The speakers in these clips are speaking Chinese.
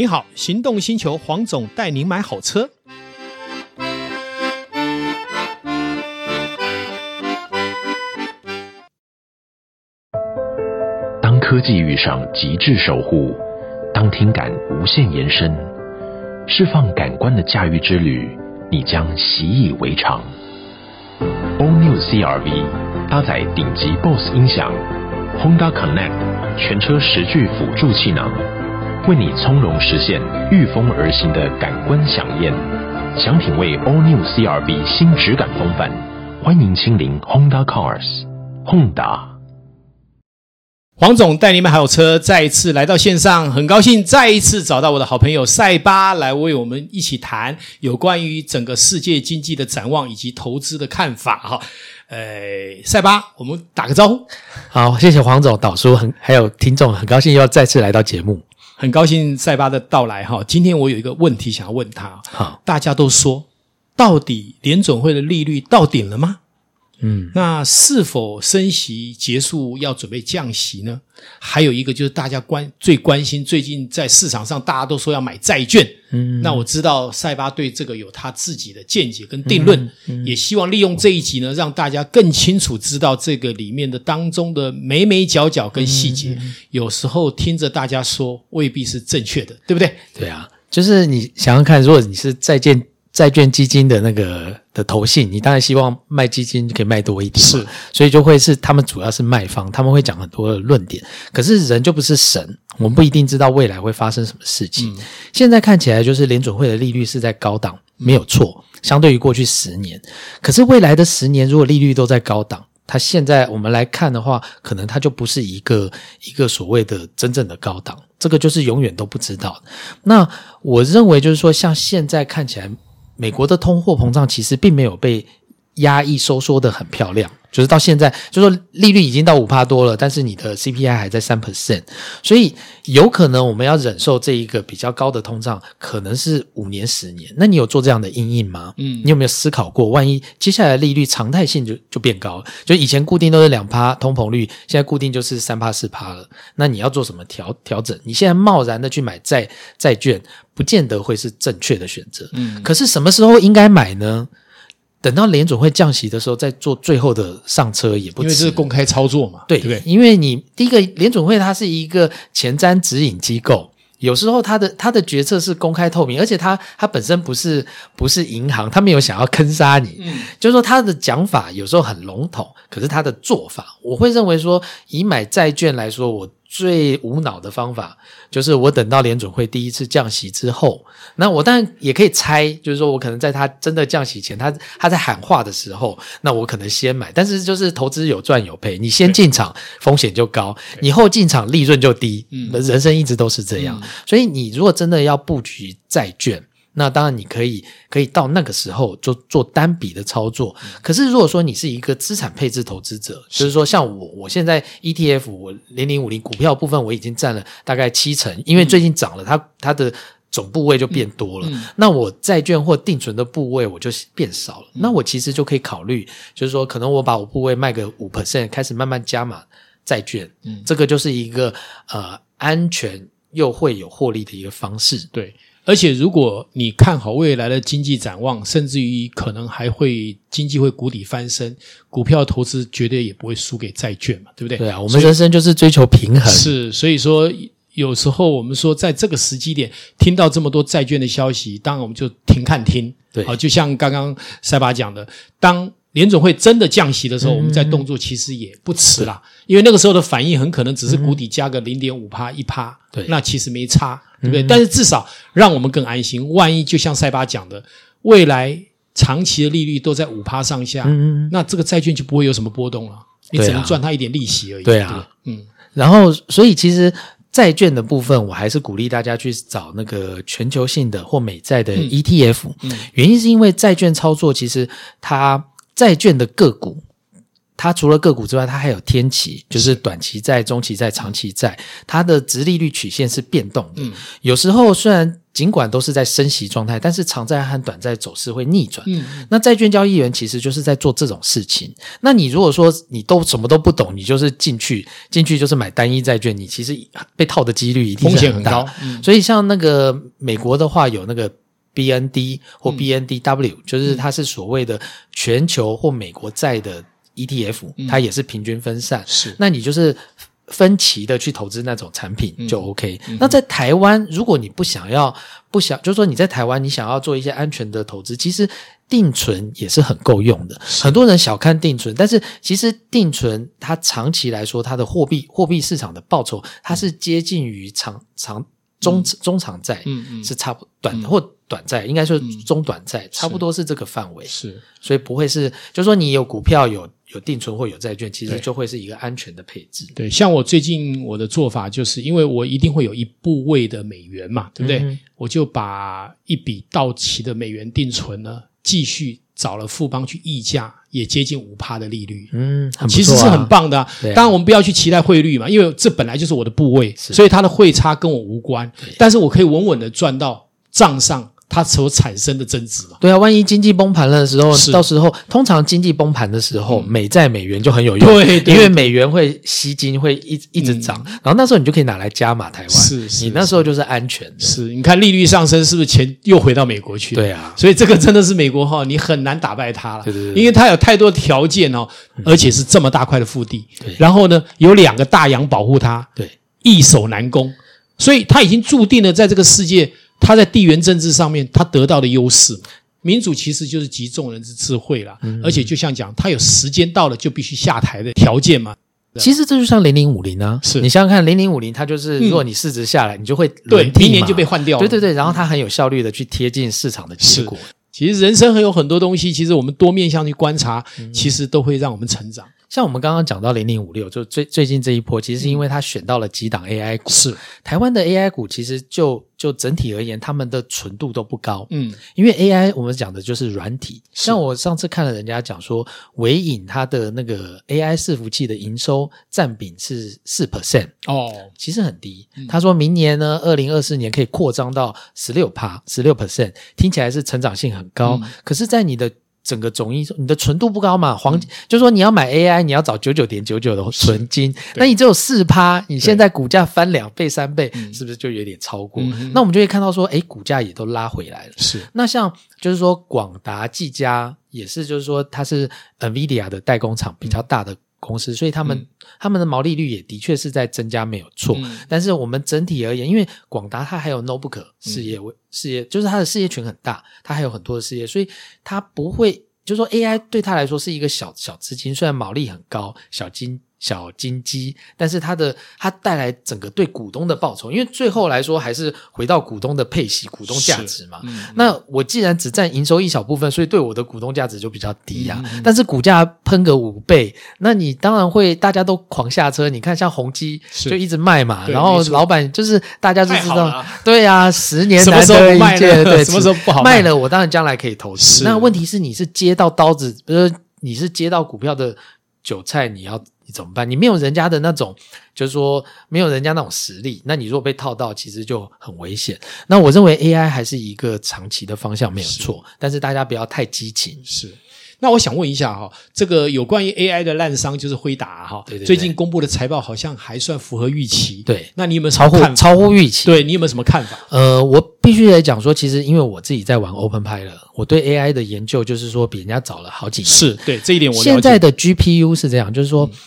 你好，行动星球黄总带您买好车。当科技遇上极致守护，当听感无限延伸，释放感官的驾驭之旅，你将习以为常。All New CR-V 搭载顶级 BOSE 音响，Honda Connect 全车十具辅助气囊。为你从容实现御风而行的感官享宴，想品味 All New CR-V 新质感风范，欢迎亲临 Honda Cars Honda。黄总带你们还有车再一次来到线上，很高兴再一次找到我的好朋友塞巴来为我们一起谈有关于整个世界经济的展望以及投资的看法哈。呃，赛巴，我们打个招呼。好，谢谢黄总导叔，很还有听众，很高兴又要再次来到节目。很高兴塞巴的到来哈，今天我有一个问题想要问他。好，大家都说，到底联总会的利率到顶了吗？嗯，那是否升息结束要准备降息呢？还有一个就是大家关最关心，最近在市场上大家都说要买债券。嗯，那我知道塞巴对这个有他自己的见解跟定论，嗯嗯、也希望利用这一集呢，让大家更清楚知道这个里面的当中的眉眉角角跟细节。嗯、有时候听着大家说未必是正确的，对不对？对啊，就是你想想看，如果你是债券。债券基金的那个的投信，你当然希望卖基金可以卖多一点，是，所以就会是他们主要是卖方，他们会讲很多的论点。可是人就不是神，我们不一定知道未来会发生什么事情。嗯、现在看起来就是联准会的利率是在高档，没有错，相对于过去十年。可是未来的十年，如果利率都在高档，它现在我们来看的话，可能它就不是一个一个所谓的真正的高档，这个就是永远都不知道。那我认为就是说，像现在看起来。美国的通货膨胀其实并没有被压抑收缩的很漂亮，就是到现在，就说利率已经到五帕多了，但是你的 CPI 还在三 percent，所以有可能我们要忍受这一个比较高的通胀，可能是五年、十年。那你有做这样的阴影吗？嗯，你有没有思考过，万一接下来利率常态性就就变高了，就以前固定都是两趴通膨率，现在固定就是三趴四趴了，那你要做什么调调整？你现在贸然的去买债债券，不见得会是正确的选择。嗯，可是什么时候应该买呢？等到联准会降息的时候，再做最后的上车也不迟。因为这是公开操作嘛，对，对不对？因为你第一个联准会它是一个前瞻指引机构，有时候它的它的决策是公开透明，而且它它本身不是不是银行，它没有想要坑杀你。嗯，就是说它的讲法有时候很笼统，可是它的做法，我会认为说，以买债券来说，我。最无脑的方法就是我等到联准会第一次降息之后，那我当然也可以猜，就是说我可能在他真的降息前，他他在喊话的时候，那我可能先买。但是就是投资有赚有赔，你先进场风险就高，你后进场利润就低。嗯，人生一直都是这样，所以你如果真的要布局债券。那当然，你可以可以到那个时候就做，做单笔的操作。可是，如果说你是一个资产配置投资者，就是说像我，我现在 ETF 我零零五零股票部分我已经占了大概七成，因为最近涨了，它它的总部位就变多了。那我债券或定存的部位我就变少了。那我其实就可以考虑，就是说可能我把我部位卖个五 percent，开始慢慢加码债券。嗯，这个就是一个呃安全又会有获利的一个方式。对。而且，如果你看好未来的经济展望，甚至于可能还会经济会谷底翻身，股票投资绝对也不会输给债券嘛，对不对？对啊，我们人生就是追求平衡。是，所以说有时候我们说，在这个时机点听到这么多债券的消息，当然我们就停看听。对，好，就像刚刚塞巴讲的，当联总会真的降息的时候，嗯、我们再动作其实也不迟啦，因为那个时候的反应很可能只是谷底加个零点五趴一趴，对，那其实没差。对不对？但是至少让我们更安心。万一就像塞巴讲的，未来长期的利率都在五趴上下，嗯，那这个债券就不会有什么波动了。你只能赚它一点利息而已。对啊，嗯。然后，所以其实债券的部分，我还是鼓励大家去找那个全球性的或美债的 ETF。嗯，原因是因为债券操作其实它债券的个股。它除了个股之外，它还有天期，就是短期债、中期债、长期债，它的殖利率曲线是变动的。嗯，有时候虽然尽管都是在升息状态，但是长债和短债走势会逆转。嗯，那债券交易员其实就是在做这种事情。那你如果说你都什么都不懂，你就是进去进去就是买单一债券，你其实被套的几率一定。风险很高。嗯，所以像那个美国的话，有那个。BND 或 BNDW，嗯，就是它是所谓的全球或美国债的 ETF，嗯，它也是平均分散。是，那你就是分期的去投资那种产品就 OK。嗯，那在台湾，如果你不想要，不想，就是说你在台湾你想要做一些安全的投资，其实定存也是很够用的。很多人小看定存，但是其实定存它长期来说，它的货币货币市场的报酬，它是接近于长长。中中长债，嗯嗯，是差不短、嗯、或短债，应该说中短债、嗯，差不多是这个范围，是，所以不会是，就是说你有股票有有定存或有债券，其实就会是一个安全的配置。对，像我最近我的做法就是，因为我一定会有一部位的美元嘛，对不对？嗯、我就把一笔到期的美元定存呢，继续找了富邦去议价。也接近五趴的利率，嗯，其实是很棒的啊。当然，我们不要去期待汇率嘛，因为这本来就是我的部位，所以它的汇差跟我无关。但是我可以稳稳的赚到账上。它所产生的增值嘛？对啊，万一经济崩盘了的时候，到时候通常经济崩盘的时候，嗯、美债美元就很有用，对，因为美元会吸金，会一一直涨，嗯，然后那时候你就可以拿来加码台湾，是，是，你那时候就是安全的。是，你看利率上升，是不是钱又回到美国去？对啊，所以这个真的是美国哈，你很难打败它了，对对对，因为它有太多条件哦，而且是这么大块的腹地，对，然后呢，有两个大洋保护它，对，易守难攻，所以它已经注定了在这个世界。他在地缘政治上面，他得到的优势，民主其实就是集众人之智慧啦。嗯，而且就像讲，他有时间到了就必须下台的条件嘛。其实这就像零零五零啊，是你想想看，零零五零它就是，如果你市值下来，嗯、你就会对明年就被换掉了。对对对，然后它很有效率的去贴近市场的结果。其实人生还有很多东西，其实我们多面向去观察，其实都会让我们成长。像我们刚刚讲到零零五六，就最最近这一波，其实是因为它选到了几档 AI 股。是台湾的 AI 股，其实就就整体而言，他们的纯度都不高。嗯，因为 AI 我们讲的就是软体。像我上次看了人家讲说，微影它的那个 AI 伺服器的营收占比是四 percent 哦，其实很低。他说明年呢，二零二四年可以扩张到十六趴，十六 percent，听起来是成长性很高。嗯、可是，在你的整个总益，你的纯度不高嘛？黄金、嗯、就是说你要买 AI，你要找九九点九九的纯金，那你只有四趴，你现在股价翻两倍三倍，是不是就有点超过？那我们就会看到说，哎，股价也都拉回来了。是，那像就是说广达、技嘉也是，就是说它是 NVIDIA 的代工厂比较大的公司，所以他们、嗯、他们的毛利率也的确是在增加，没有错、嗯。但是我们整体而言，因为广达它还有 Notebook 事业、嗯、事业，就是它的事业群很大，它还有很多的事业，所以它不会，就是说 AI 对它来说是一个小小资金，虽然毛利很高，小金。小金鸡，但是它的它带来整个对股东的报酬，因为最后来说还是回到股东的配息、股东价值嘛。嗯、那我既然只占营收一小部分，所以对我的股东价值就比较低呀、啊嗯。但是股价喷个五倍，那你当然会大家都狂下车。你看像宏基就一直卖嘛，然后老板就是大家就知道，对呀、啊，十年难得一见，对，什么时候不好卖了，我当然将来可以投资。那问题是你是接到刀子，呃，你是接到股票的韭菜，你要。怎么办？你没有人家的那种，就是说没有人家那种实力，那你如果被套到，其实就很危险。那我认为 AI 还是一个长期的方向，没有错。但是大家不要太激情。是。那我想问一下哈，这个有关于 AI 的烂商就是辉达哈，对对对，最近公布的财报好像还算符合预期。对，那你有没有超乎超乎预期？对，你有没有什么看法？呃，我必须得讲说，其实因为我自己在玩 OpenPilot，我对 AI 的研究就是说比人家早了好几年。是对这一点我。现在的 GPU 是这样，就是说。嗯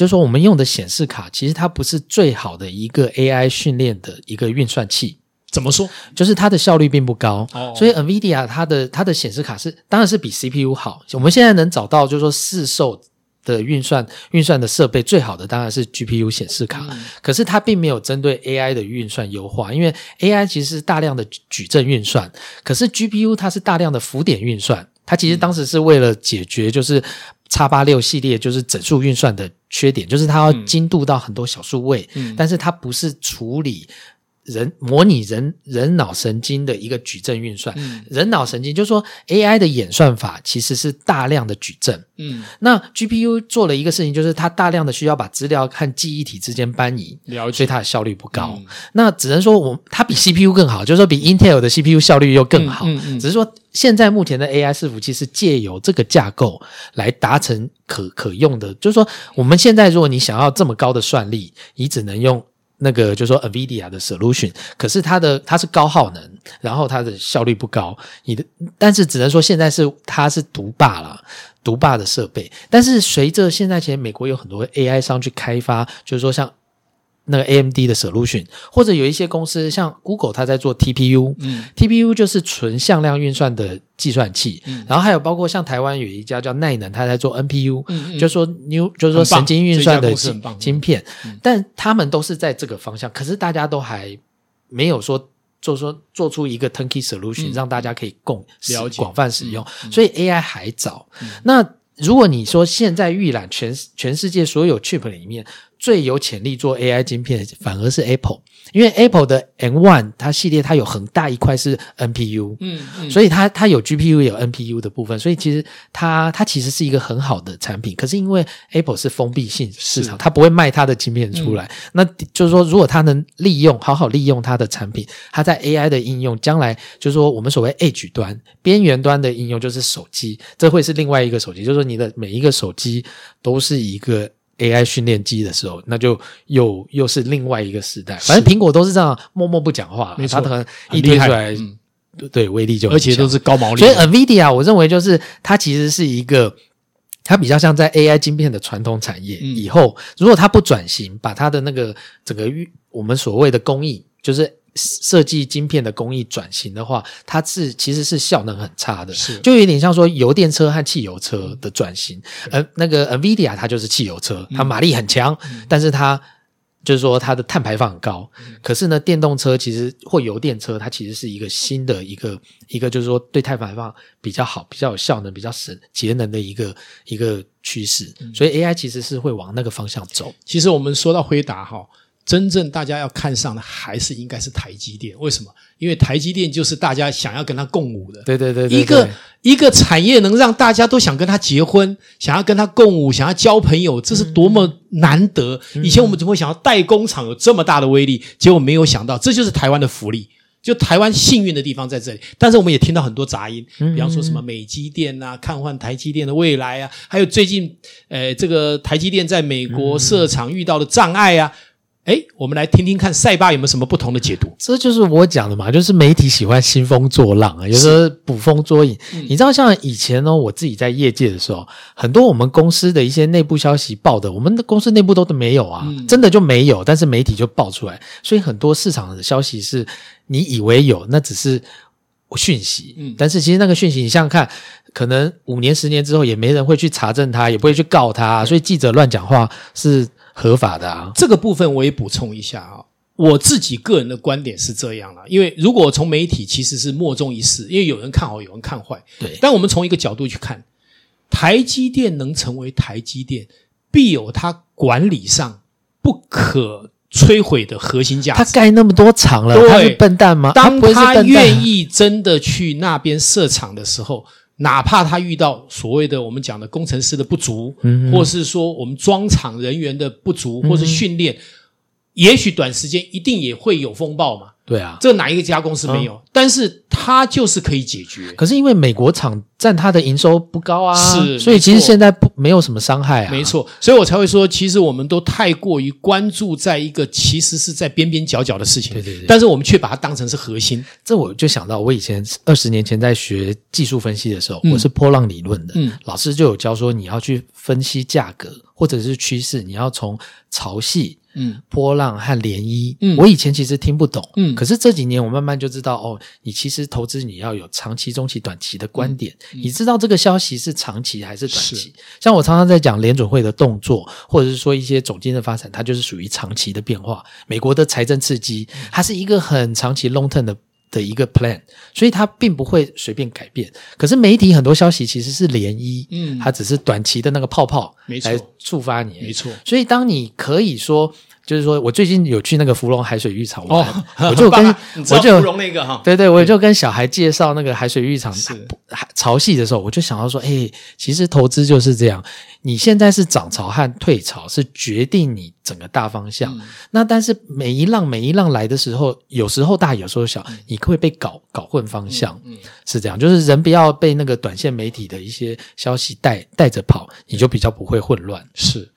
就是说，我们用的显示卡其实它不是最好的一个 AI 训练的一个运算器。怎么说？就是它的效率并不高。哦。所以 NVIDIA 它的它的显示卡是当然是比 CPU 好。我们现在能找到就是说市售的运算运算的设备最好的当然是 GPU 显示卡。嗯。可是它并没有针对 AI 的运算优化，因为 AI 其实是大量的矩阵运算，可是 GPU 它是大量的浮点运算。它其实当时是为了解决就是。叉八六系列就是整数运算的缺点，就是它要精度到很多小数位，嗯，但是它不是处理人模拟人人脑神经的一个矩阵运算，嗯、人脑神经就是说 AI 的演算法其实是大量的矩阵。嗯，那 GPU 做了一个事情，就是它大量的需要把资料和记忆体之间搬移，所以它的效率不高。嗯、那只能说我它比 CPU 更好，就是说比 Intel 的 CPU 效率又更好。只是说现在目前的 AI 伺服器是借由这个架构来达成可可用的，就是说我们现在如果你想要这么高的算力，你只能用。那个就是说，NVIDIA 的 solution，可是它的它是高耗能，然后它的效率不高。你的，但是只能说现在是它是独霸了，独霸的设备。但是随着现在其实美国有很多 AI 商去开发，就是说像。那个 AMD 的 solution，或者有一些公司像 Google，它在做 TPU，嗯，TPU 就是纯向量运算的计算器，嗯，然后还有包括像台湾有一家叫奈能，它在做 NPU，嗯，嗯。就是说 New，就是说神经运算的晶片，但他们都是在这个方向，可是大家都还没有说，就是说做出一个 turnkey solution，嗯，让大家可以共了解广泛使用，嗯，所以 AI 还早。嗯，那如果你说现在预览全全世界所有 chip 里面，最有潜力做 AI 晶片，反而是 Apple，因为 Apple 的 M One 它系列它有很大一块是 NPU，嗯，嗯，所以它它有 GPU 有 NPU 的部分，所以其实它它其实是一个很好的产品。可是因为 Apple 是封闭性市场，它不会卖它的晶片出来。嗯、那就是说，如果它能利用好好利用它的产品，它在 AI 的应用，将来就是说我们所谓 Edge 端边缘端的应用就是手机，这会是另外一个手机，就是说你的每一个手机都是一个。AI 训练机的时候，那就又又是另外一个时代。反正苹果都是这样默默不讲话，没错，它可能一推出来，嗯、对威力就，而且都是高毛利。所以 NVIDIA 我认为就是它其实是一个，它比较像在 AI 晶片的传统产业。嗯、以后如果它不转型，把它的那个整个我们所谓的工艺，就是。设计晶片的工艺转型的话，它是其实是效能很差的，是就有点像说油电车和汽油车的转型。呃、嗯，那个 NVIDIA 它就是汽油车，它马力很强，嗯、但是它就是说它的碳排放很高。嗯、可是呢，电动车其实或油电车，它其实是一个新的一个一个就是说对碳排放比较好、比较有效能、比较省节能的一个一个趋势。嗯、所以 AI 其实是会往那个方向走。其实我们说到辉达哈。真正大家要看上的还是应该是台积电，为什么？因为台积电就是大家想要跟他共舞的。对对对，对，一个一个产业能让大家都想跟他结婚，想要跟他共舞，想要交朋友，这是多么难得。嗯、以前我们怎么会想到代工厂有这么大的威力？结果没有想到，这就是台湾的福利。就台湾幸运的地方在这里。但是我们也听到很多杂音，比方说什么美积电啊，看换台积电的未来啊，还有最近呃这个台积电在美国设厂遇到的障碍啊。诶，我们来听听看塞巴有没有什么不同的解读？这就是我讲的嘛，就是媒体喜欢兴风作浪啊，有时候捕风捉影。嗯、你知道，像以前呢，我自己在业界的时候，很多我们公司的一些内部消息报的，我们的公司内部都没有啊，嗯、真的就没有，但是媒体就爆出来，所以很多市场的消息是你以为有，那只是讯息，嗯，但是其实那个讯息，你想想看，可能五年、十年之后，也没人会去查证他，也不会去告他，所以记者乱讲话是。合法的啊，这个部分我也补充一下啊，我自己个人的观点是这样了，因为如果从媒体其实是莫衷一是，因为有人看好，有人看坏，对。但我们从一个角度去看，台积电能成为台积电，必有它管理上不可摧毁的核心价值。他盖那么多厂了，他是笨蛋吗？当他愿意真的去那边设厂的时候。哪怕他遇到所谓的我们讲的工程师的不足，嗯，或是说我们装厂人员的不足，或是训练，嗯，也许短时间一定也会有风暴嘛。对啊，这哪一个家公司没有？嗯、但是它就是可以解决。可是因为美国厂占它的营收不高啊，是，所以其实现在不没有什么伤害啊。没错，所以我才会说，其实我们都太过于关注在一个其实是在边边角角的事情，对对对。但是我们却把它当成是核心。这我就想到，我以前二十年前在学技术分析的时候，嗯、我是波浪理论的，嗯，老师就有教说，你要去分析价格或者是趋势，你要从潮汐。嗯，波浪和涟漪，嗯，我以前其实听不懂，嗯，可是这几年我慢慢就知道，哦，你其实投资你要有长期、中期、短期的观点，你知道这个消息是长期还是短期？像我常常在讲联准会的动作，或者是说一些总经的发展，它就是属于长期的变化。美国的财政刺激，它是一个很长期 long term 的。的一个 plan，所以它并不会随便改变。可是媒体很多消息其实是涟漪，嗯，它只是短期的那个泡泡，来触发你，没错。所以当你可以说，就是说我最近有去那个芙蓉海水浴场玩，哦、我就跟我就芙蓉那个哈，对对，我就跟小孩介绍那个海水浴场是。潮汐的时候，我就想到说，哎，其实投资就是这样，你现在是涨潮和退潮是决定你整个大方向。嗯、那但是每一浪每一浪来的时候，有时候大，有时候小，嗯、你会被搞搞混方向，嗯，嗯。是这样，就是人不要被那个短线媒体的一些消息带带着跑，你就比较不会混乱。是。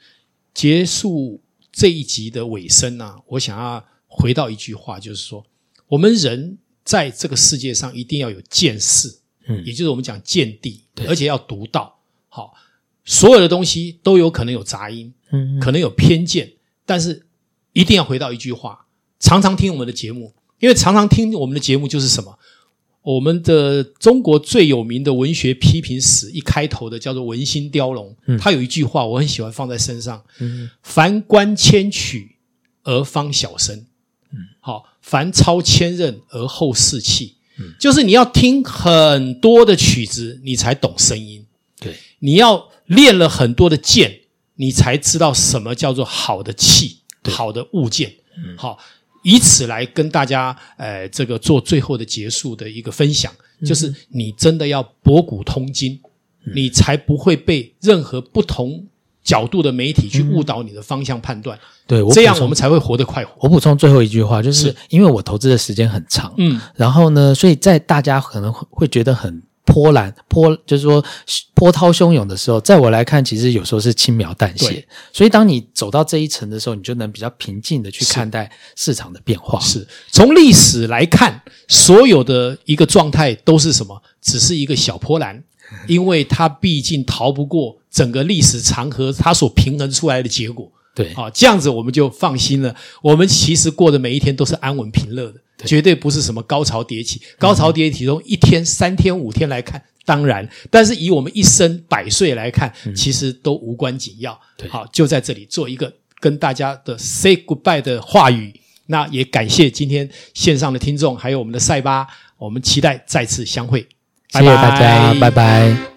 结束。这一集的尾声呢、啊，我想要回到一句话，就是说，我们人在这个世界上一定要有见识，嗯，也就是我们讲见地，对而且要独到。好，所有的东西都有可能有杂音，嗯，可能有偏见，但是一定要回到一句话，常常听我们的节目，因为常常听我们的节目就是什么？我们的中国最有名的文学批评史一开头的叫做《文心雕龙》，嗯，他有一句话我很喜欢放在身上，嗯，凡观千曲而方晓声，嗯，好，凡操千仞而后士气，嗯，就是你要听很多的曲子，你才懂声音，对，你要练了很多的剑，你才知道什么叫做好的器，好的物件，嗯，好。以此来跟大家，呃，这个做最后的结束的一个分享，嗯、就是你真的要博古通今，嗯、你才不会被任何不同角度的媒体去误导你的方向判断。对，这样我们才会活得快活。我补充最后一句话，就是因为我投资的时间很长，嗯，然后呢，所以在大家可能会会觉得很。波澜波就是说波涛汹涌的时候，在我来看，其实有时候是轻描淡写。所以当你走到这一层的时候，你就能比较平静的去看待市场的变化。是从历史来看，所有的一个状态都是什么？只是一个小波澜，因为它毕竟逃不过整个历史长河它所平衡出来的结果。对，啊，这样子我们就放心了。我们其实过的每一天都是安稳平乐的。绝对不是什么高潮迭起，高潮迭起中一天、三天、五天来看，当然，但是以我们一生百岁来看，其实都无关紧要。好，就在这里做一个跟大家的 say goodbye 的话语。那也感谢今天线上的听众，还有我们的赛巴，我们期待再次相会。谢谢大家，拜拜。